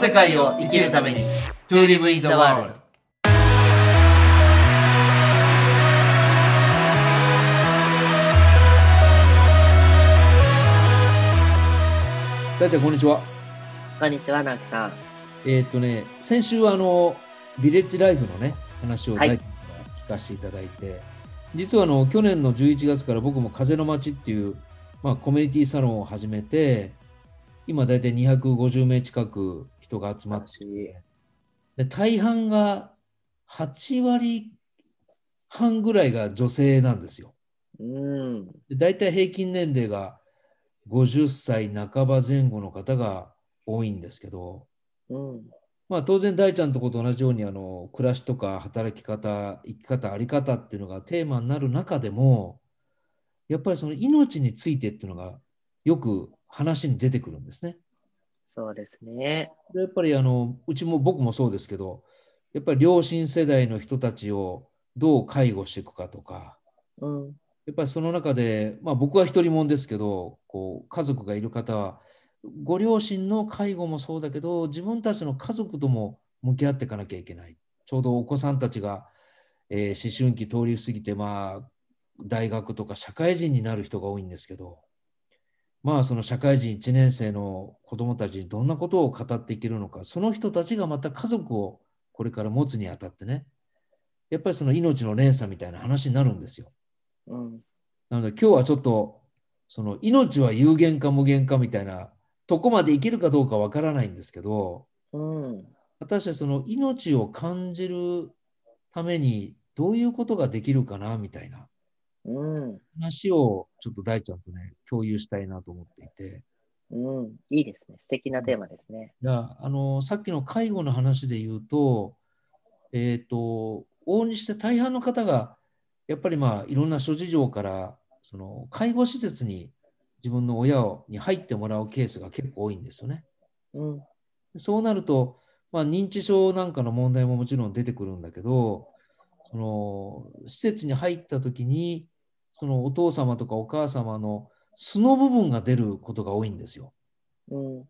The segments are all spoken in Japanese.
世界を生きるために To live in the world 大ちゃん、こんにちは。こんにちは、直樹さん。えーっとね、先週、あの、ビレッジライフのね、話をはい大聞かせていただいて、実はあの、去年の11月から僕も風の街っていう、まあ、コミュニティサロンを始めて、今大体250名近く人が集まって、で大半が8割半ぐらいが女性なんですよ。うん。で大体平均年齢が50歳半ば前後の方が多いんですけど、うん。まあ、当然大ちゃんとこと同じようにあの暮らしとか働き方生き方あり方っていうのがテーマになる中でもやっぱりその命についてっていうのがよく話に出てくるんですね。そうですね。でやっぱりあのうちも僕もそうですけどやっぱり両親世代の人たちをどう介護していくかとかうん。やっぱりその中で、まあ、僕は一人もんですけどこう家族がいる方はご両親の介護もそうだけど自分たちの家族とも向き合っていかなきゃいけないちょうどお子さんたちが、えー思春期通り過ぎて、まあ、大学とか社会人になる人が多いんですけどまあその社会人1年生の子どもたちにどんなことを語っていけるのかその人たちがまた家族をこれから持つにあたってねやっぱりその命の連鎖みたいな話になるんですよ。うん。なので今日はちょっとその命は有限か無限かみたいなとこまで生きるかどうかわからないんですけどうん。私はその命を感じるためにどういうことができるかなみたいなうん。話をちょっと大ちゃんとね共有したいなと思っていてうん。いいですね。素敵なテーマですね。いやあのさっきの介護の話で言うとえっ、と往々にして大半の方がやっぱりまあいろんな諸事情からその介護施設に自分の親をに入ってもらうケースが結構多いんですよね。うん。そうなると、まあ、認知症なんかの問題ももちろん出てくるんだけどその施設に入った時にそのお父様とかお母様の素の部分が出ることが多いんですよ。うん。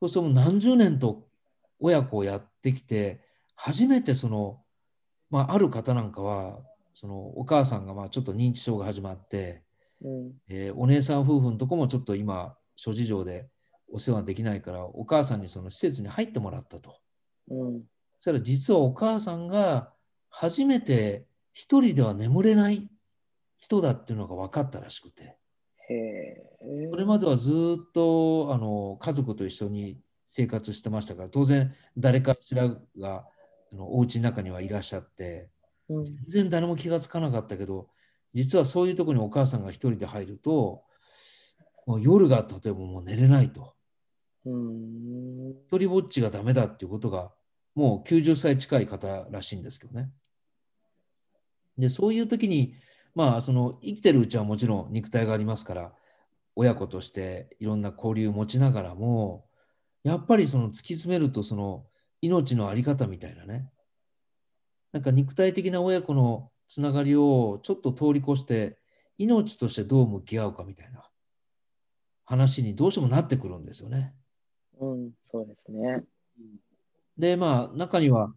そうすると何十年と親子をやってきて初めてその、まあ、ある方なんかはそのお母さんがまあちょっと認知症が始まって、うん。えーお姉さん夫婦のとこもちょっと今諸事情でお世話できないからお母さんにその施設に入ってもらったと。うん。そしたら実はお母さんが初めて一人では眠れない人だっていうのが分かったらしくて。それまではずっとあの家族と一緒に生活してましたから当然誰かしらがあのお家の中にはいらっしゃってうん。全然誰も気がつかなかったけど実はそういうところにお母さんが一人で入るともう夜が例えばもう寝れないとうん。一人ぼっちがダメだっていうことがもう90歳近い方らしいんですけどね。でそういう時にまあその生きてるうちはもちろん肉体がありますから親子としていろんな交流を持ちながらもやっぱりその突き詰めるとその命の在り方みたいなねなんか肉体的な親子のつながりをちょっと通り越して命としてどう向き合うかみたいな話にどうしてもなってくるんですよね。うん。そうですね。で、まあ、中には、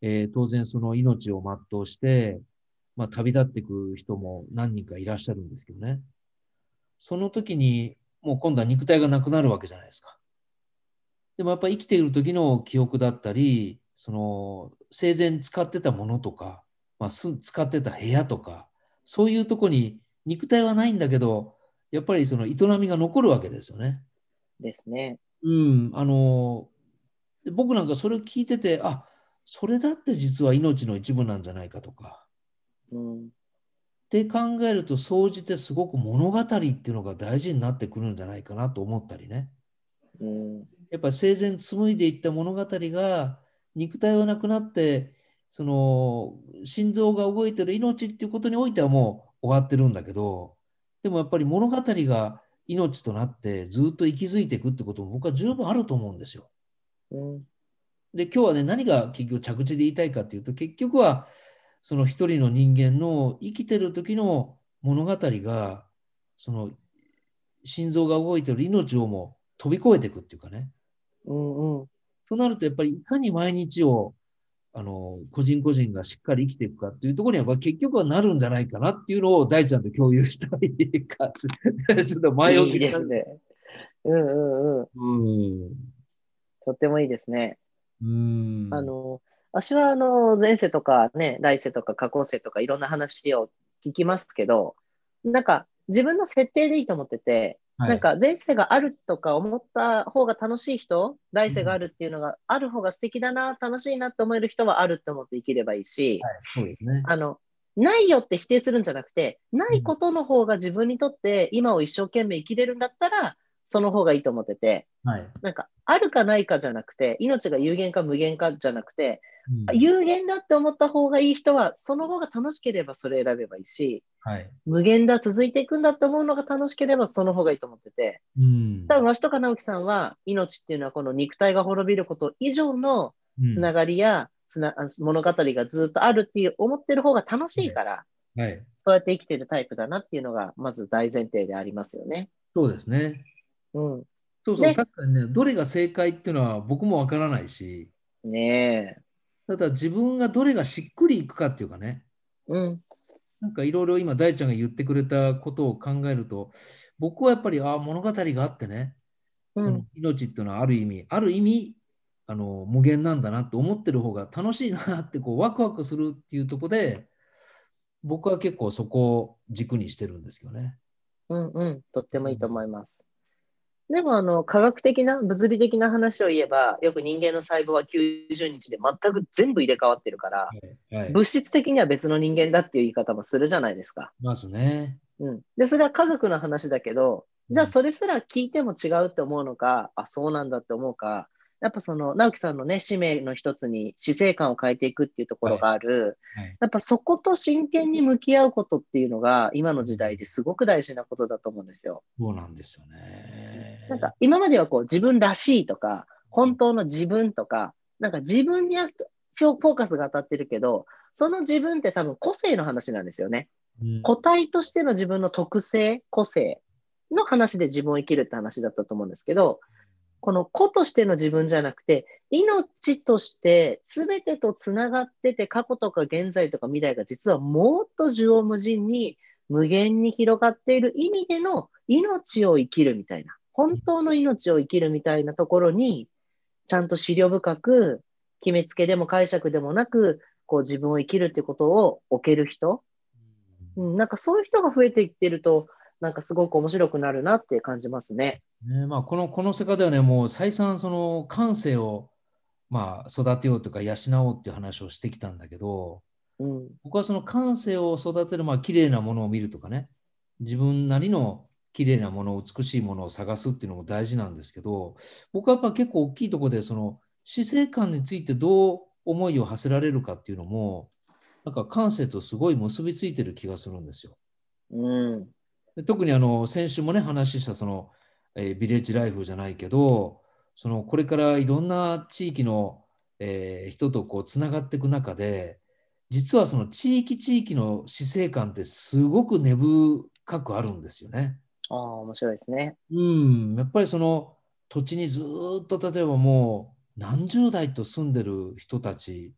えー当然その命を全うして、まあ、旅立っていく人も何人かいらっしゃるんですけどね。その時に、もう今度は肉体がなくなるわけじゃないですか。でもやっぱり生きている時の記憶だったり、その生前使ってたものとか、まあ、す使ってた部屋とか、そういうとこに肉体はないんだけど、やっぱりその営みが残るわけですよね。ですね。うん、あので僕なんかそれを聞いてて、あそれだって実は命の一部なんじゃないかとか。うん。って考えると、総じてすごく物語っていうのが大事になってくるんじゃないかなと思ったりね。うん。やっぱり生前紡いでいった物語が肉体はなくなって、その心臓が動いてる命っていうことにおいてはもう終わってるんだけど、でもやっぱり物語が命となってずっと息づいていくってことも僕は十分あると思うんですよ。うん。で今日はね何が結局着地で言いたいかっていうと結局はその一人の人間の生きてる時の物語がその心臓が動いてる命をも飛び越えていくっていうかねうんうん。となると、やっぱりいかに毎日をあの個人個人がしっかり生きていくかっていうところには、結局はなるんじゃないかなっていうのを大ちゃんと共有したいか、ちょっと前置きいいですね。うんうんうん。うん。とってもいいですね。うん。あの、私はあの、前世とかね、来世とか過去世とかいろんな話を聞きますけど、なんか自分の設定でいいと思ってて、はい、なんか前世があるとか思った方が楽しい人、来世があるっていうのがある方が素敵だな、楽しいなって思える人はあるって思って生きればいいし、はい、そうですね。あの、ないよって否定するんじゃなくて、ないことの方が自分にとって今を一生懸命生きれるんだったら、その方がいいと思ってて、はい、なんか、あるかないかじゃなくて、命が有限か無限かじゃなくて、うん、有限だって思った方がいい人は、その方が楽しければそれ選べばいいし、はい、無限だ、続いていくんだって思うのが楽しければその方がいいと思ってて、うん、多分、わしとか直樹さんは、命っていうのはこの肉体が滅びること以上のつながりや、つな物語がずっとあるっていう思ってる方が楽しいから、はい、そうやって生きてるタイプだなっていうのが、まず大前提でありますよね。そうですね。うん。そうそう、確かにね、どれが正解っていうのは僕もわからないし、ねえ。ただ自分がどれがしっくりいくかっていうかね、うん。なんかいろいろ今大ちゃんが言ってくれたことを考えると、僕はやっぱり、ああ、物語があってね、うん、その命っていうのはある意味、ある意味、あの無限なんだなって思ってる方が楽しいなってこうワクワクするっていうところで、僕は結構そこを軸にしてるんですよね。うんうん、とってもいいと思います。でも、あの、科学的な、物理的な話を言えば、よく人間の細胞は90日で全く全部入れ替わってるから、はいはい、物質的には別の人間だっていう言い方もするじゃないですか。ますね。うん。で、それは科学の話だけど、じゃあそれすら聞いても違うって思うのか、あ、そうなんだって思うか、やっぱその直樹さんのね、使命の一つに死生観を変えていくっていうところがある、はいはい、やっぱそこと真剣に向き合うことっていうのが今の時代ですごく大事なことだと思うんですよ。そうなんですよね。なんか今まではこう自分らしいとか、本当の自分とか、なんか自分にフォーカスが当たってるけど、その自分って多分個性の話なんですよね。うん、個体としての自分の特性、個性の話で自分を生きるって話だったと思うんですけど、この個としての自分じゃなくて、命として全てとつながってて、過去とか現在とか未来が実はもっと縦横無尽に無限に広がっている意味での命を生きるみたいな、本当の命を生きるみたいなところに、ちゃんと資料深く、決めつけでも解釈でもなく、こう自分を生きるってことを置ける人、うん、なんかそういう人が増えていってると、なんかすごく面白くなるなって感じますね。ねまあ、このこの世界ではね、もう再三その感性を、まあ、育てようとか養おうっていう話をしてきたんだけど、うん、僕はその感性を育てる、まあ綺麗なものを見るとかね、自分なりの綺麗なもの、美しいものを探すっていうのも大事なんですけど、僕はやっぱ結構大きいところで、その死生観についてどう思いを馳せられるかっていうのも、なんか感性とすごい結びついてる気がするんですよ。うん、で特にあの先週もね話したその、えー、ビレッジライフじゃないけどそのこれからいろんな地域の、えー、人とこうつながっていく中で実はその地域地域の死生観ってすごく根深くあるんですよね。ああ面白いですね。うん。やっぱりその土地にずっと例えばもう何十代と住んでる人たち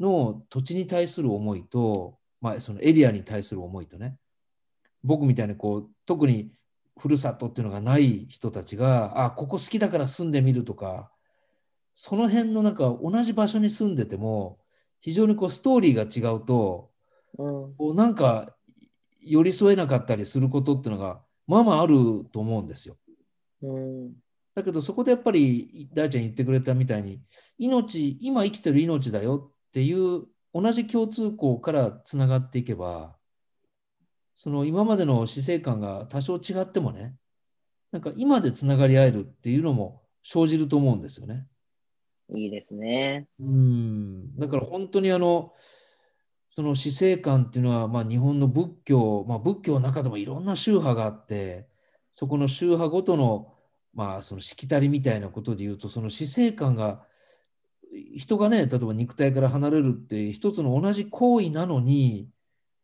の土地に対する思いと、まあ、そのエリアに対する思いとね。僕みたいにこう特にふるさとっていうのがない人たちがあここ好きだから住んでみるとかその辺のなんか同じ場所に住んでても非常にこうストーリーが違うと、うん、こうなんか寄り添えなかったりすることっていうのがまあまああると思うんですよ。うん、だけどそこでやっぱり大ちゃん言ってくれたみたいに命今生きてる命だよっていう同じ共通項からつながっていけばその今までの死生観が多少違ってもね、なんか今でつながり合えるっていうのも生じると思うんですよね。いいですね。うん。だから本当にあの、その死生観っていうのは、まあ、日本の仏教、まあ、仏教の中でもいろんな宗派があって、そこの宗派ごとの、まあ、そのしきたりみたいなことで言うと、その死生観が、人がね、例えば肉体から離れるって一つの同じ行為なのに、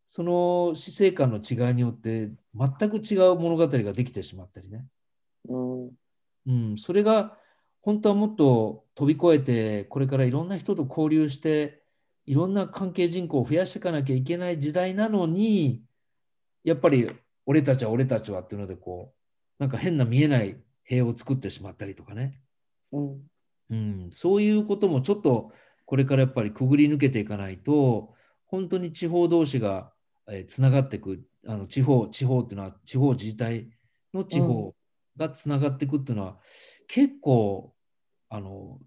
その死生観の違いによって全く違う物語ができてしまったりね。うん、うん、それが本当はもっと飛び越えて、これからいろんな人と交流して、いろんな関係人口を増やしていかなきゃいけない時代なのに、やっぱり俺たちは俺たちはっていうので、こう、なんか変な見えない塀を作ってしまったりとかね。うん。うん、そういうこともちょっとこれからやっぱりくぐり抜けていかないと、本当に地方同士がつながっていく、あの地方、地方っていうのは地方自治体の地方がつながっていくっていうのは、結構あの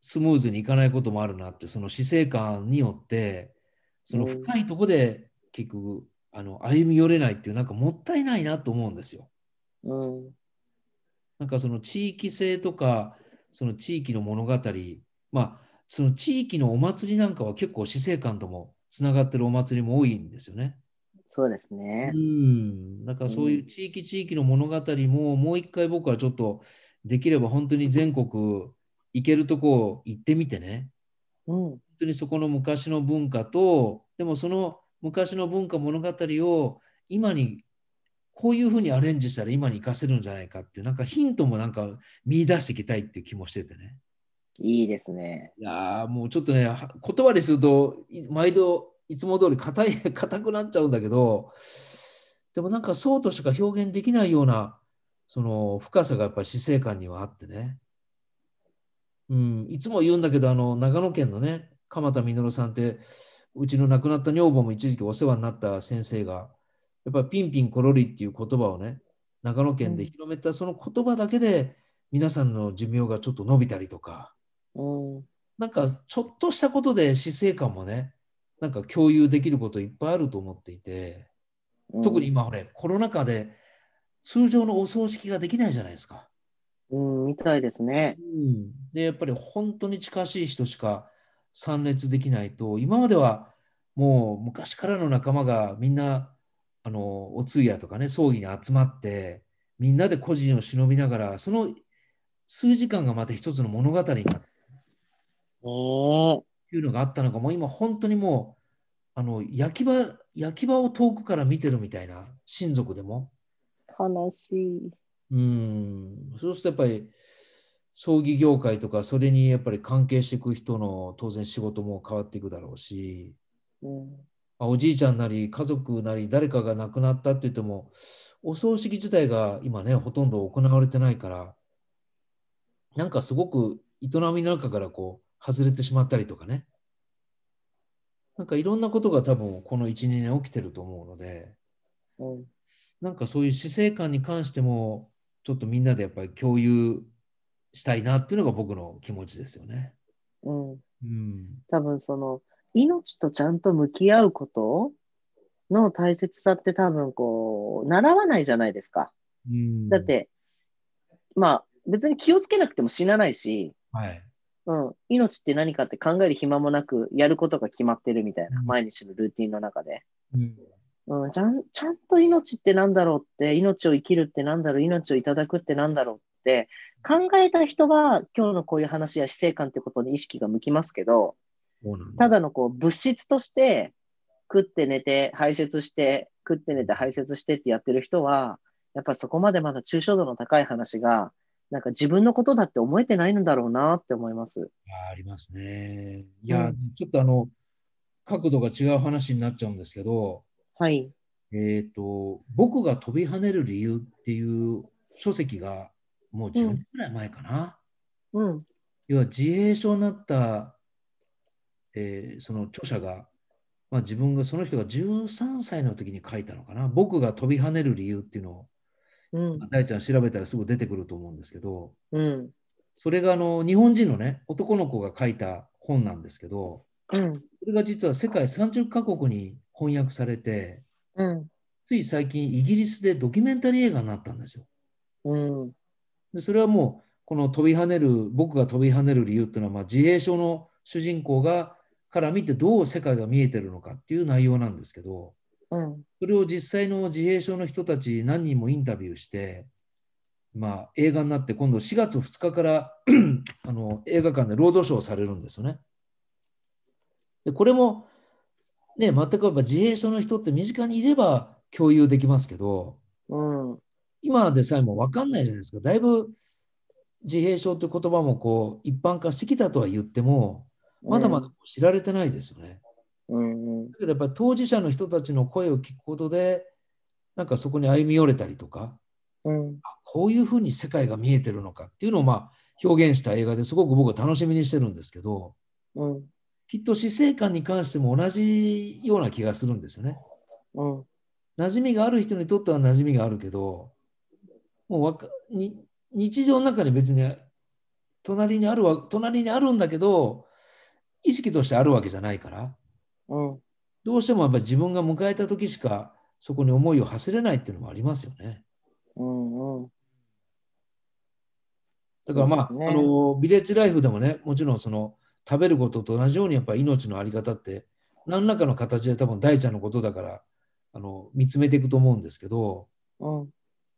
スムーズにいかないこともあるなって、その死生観によって、その深いところで結局あの歩み寄れないっていう、なんかもったいないなと思うんですよ。うん。なんかその地域性とか、その地域の物語、まあ、その地域のお祭りなんかは結構死生観ともつながってるお祭りも多いんですよね。そうですねう。ん。だからそういう地域地域の物語ももう一回僕はちょっとできれば本当に全国行けるとこ行ってみてね、うん。本当にそこの昔の文化と、でもその昔の文化物語を今にこういうふうにアレンジしたら今に活かせるんじゃないかっていう、なんかヒントもなんか見出していきたいっていう気もしててね。いいですね。いやーもうちょっとね、は言葉にすると、い毎度いつも通り硬い、硬くなっちゃうんだけど、でもなんかそうとしか表現できないような、その深さがやっぱり死生観にはあってね。うん、いつも言うんだけど、あの、長野県のね、鎌田実さんって、うちの亡くなった女房も一時期お世話になった先生が、やっぱりピンピンコロリっていう言葉をね、長野県で広めたその言葉だけで、皆さんの寿命がちょっと伸びたりとか、うん。なんかちょっとしたことで死生観もね、なんか共有できることいっぱいあると思っていて、特に今、ほれ、コロナ禍で通常のお葬式ができないじゃないですか。うん、みたいですね。うん、で、やっぱり本当に近しい人しか参列できないと、今まではもう昔からの仲間がみんな、あの、お通夜とかね、葬儀に集まって、みんなで故人を忍びながら、その数時間がまた一つの物語になってねえ。いうのがあったのが、もう今本当にもう、あの、焼き場、焼き場を遠くから見てるみたいな、親族でも。悲しい。うん、そうするとやっぱり、葬儀業界とか、それにやっぱり関係していく人の当然仕事も変わっていくだろうし、うん。まあおじいちゃんなり家族なり誰かが亡くなったって言っても、お葬式自体が今ね、ほとんど行われてないから、なんかすごく営みの中からこう、外れてしまったりとかね。なんかいろんなことが多分この1、2年起きてると思うので、うん。なんかそういう死生観に関しても、ちょっとみんなでやっぱり共有したいなっていうのが僕の気持ちですよね。うん。うん。多分その、命とちゃんと向き合うことの大切さって多分こう、習わないじゃないですか。うん、だっ、て、まあ、別に気をつけなくても死なないし、はい。うん、命って何かって考える暇もなくやることが決まってるみたいな、うん毎日のルーティンの中で。うん。うん、ちゃん、ちゃんと命ってなんだろうって、命を生きるってなんだろう、命をいただくってなんだろうって、考えた人は今日のこういう話や死生観ってことに意識が向きますけど、ただのこう物質として食って寝て排泄して、食って寝て排泄してってやってる人は、やっぱりそこまでまだ抽象度の高い話が、なんか自分のことだって思えてないんだろうなって思います。あありますね。いや、うんちょっとあの、角度が違う話になっちゃうんですけど、はい。えっ、と、僕が飛び跳ねる理由っていう書籍がもう10年くらい前かな。うん。要は自閉症になった、えーその著者が、まあ、自分がその人が13歳の時に書いたのかな。僕が飛び跳ねる理由っていうのを、うん。大ちゃん調べたらすぐ出てくると思うんですけど、うん。それがあの日本人のね、男の子が書いた本なんですけど、うん。それが実は世界30カ国に翻訳されて、うん。つい最近イギリスでドキュメンタリー映画になったんですよ。うん。でそれはもう、この飛び跳ねる、僕が飛び跳ねる理由っていうのは、まあ、自閉症の主人公がから見てどう世界が見えてるのかっていう内容なんですけど、うん。それを実際の自閉症の人たち何人もインタビューして、まあ、映画になって今度4月2日から あの映画館でロードショーされるんですよね。でこれも、ね、全くやっぱ自閉症の人って身近にいれば共有できますけど、うん。今でさえも分かんないじゃないですか。だいぶ自閉症という言葉もこう一般化してきたとは言っても、まだまだ知られてないですよね。うんうんだけどやっぱり当事者の人たちの声を聞くことで、なんかそこに歩み寄れたりとか、うんあこういうふうに世界が見えてるのかっていうのをまあ表現した映画ですごく僕は楽しみにしてるんですけど、うんきっと死生観に関しても同じような気がするんですよね。うん馴染みがある人にとっては馴染みがあるけど、もうわかに日常の中に別に隣にあるわ隣にあるんだけど、意識としてあるわけじゃないから、うんどうしてもやっぱり自分が迎えた時しかそこに思いを馳せれないっていうのもありますよね。うんうんだからまあ、ねあのビレッジライフでもね、もちろんその食べることと同じようにやっぱり命のあり方って何らかの形で多分大ちゃんのことだからあの見つめていくと思うんですけど、うん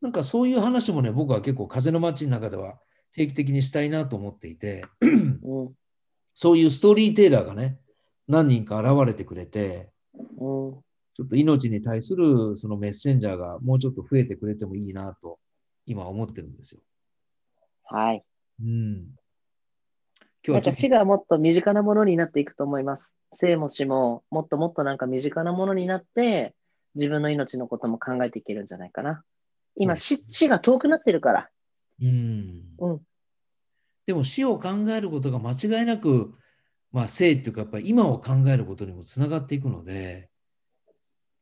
なんかそういう話もね、僕は結構風の街の中では定期的にしたいなと思っていて、うんそういうストーリーテイラーがね、何人か現れてくれて、うんちょっと命に対するそのメッセンジャーがもうちょっと増えてくれてもいいなと今思ってるんですよ。はい。うん。今なんか日はちょっ死がもっと身近なものになっていくと思います。生も死ももっともっとなんか身近なものになって、自分の命のことも考えていけるんじゃないかな。今、うん死死が遠くなってるから。と、うん。うん。でも死を考えることが間違いなく、まあ、生っていうか、やっぱり今を考えることにもつながっていくので、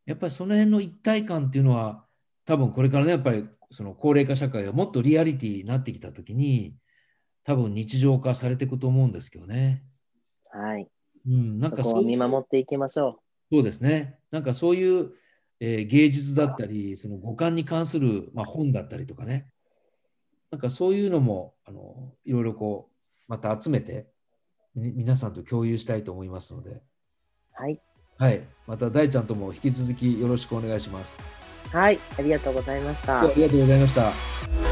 やっぱりその辺の一体感っていうのは、多分これからね、やっぱりその高齢化社会がもっとリアリティになってきたときに、多分日常化されていくと思うんですけどね。はい。うん、なんかそう見守っていきましょそうですね。なんかそういう、えー芸術だったり、その五感に関する、まあ、本だったりとかね。なんかそういうのも、あのいろいろこう、また集めて、み皆さんと共有したいと思いますので、う。はい。はい。また大ちゃんとも引き続きよろしくお願いします。はい。ありがとうございましたあ。りがとうございました。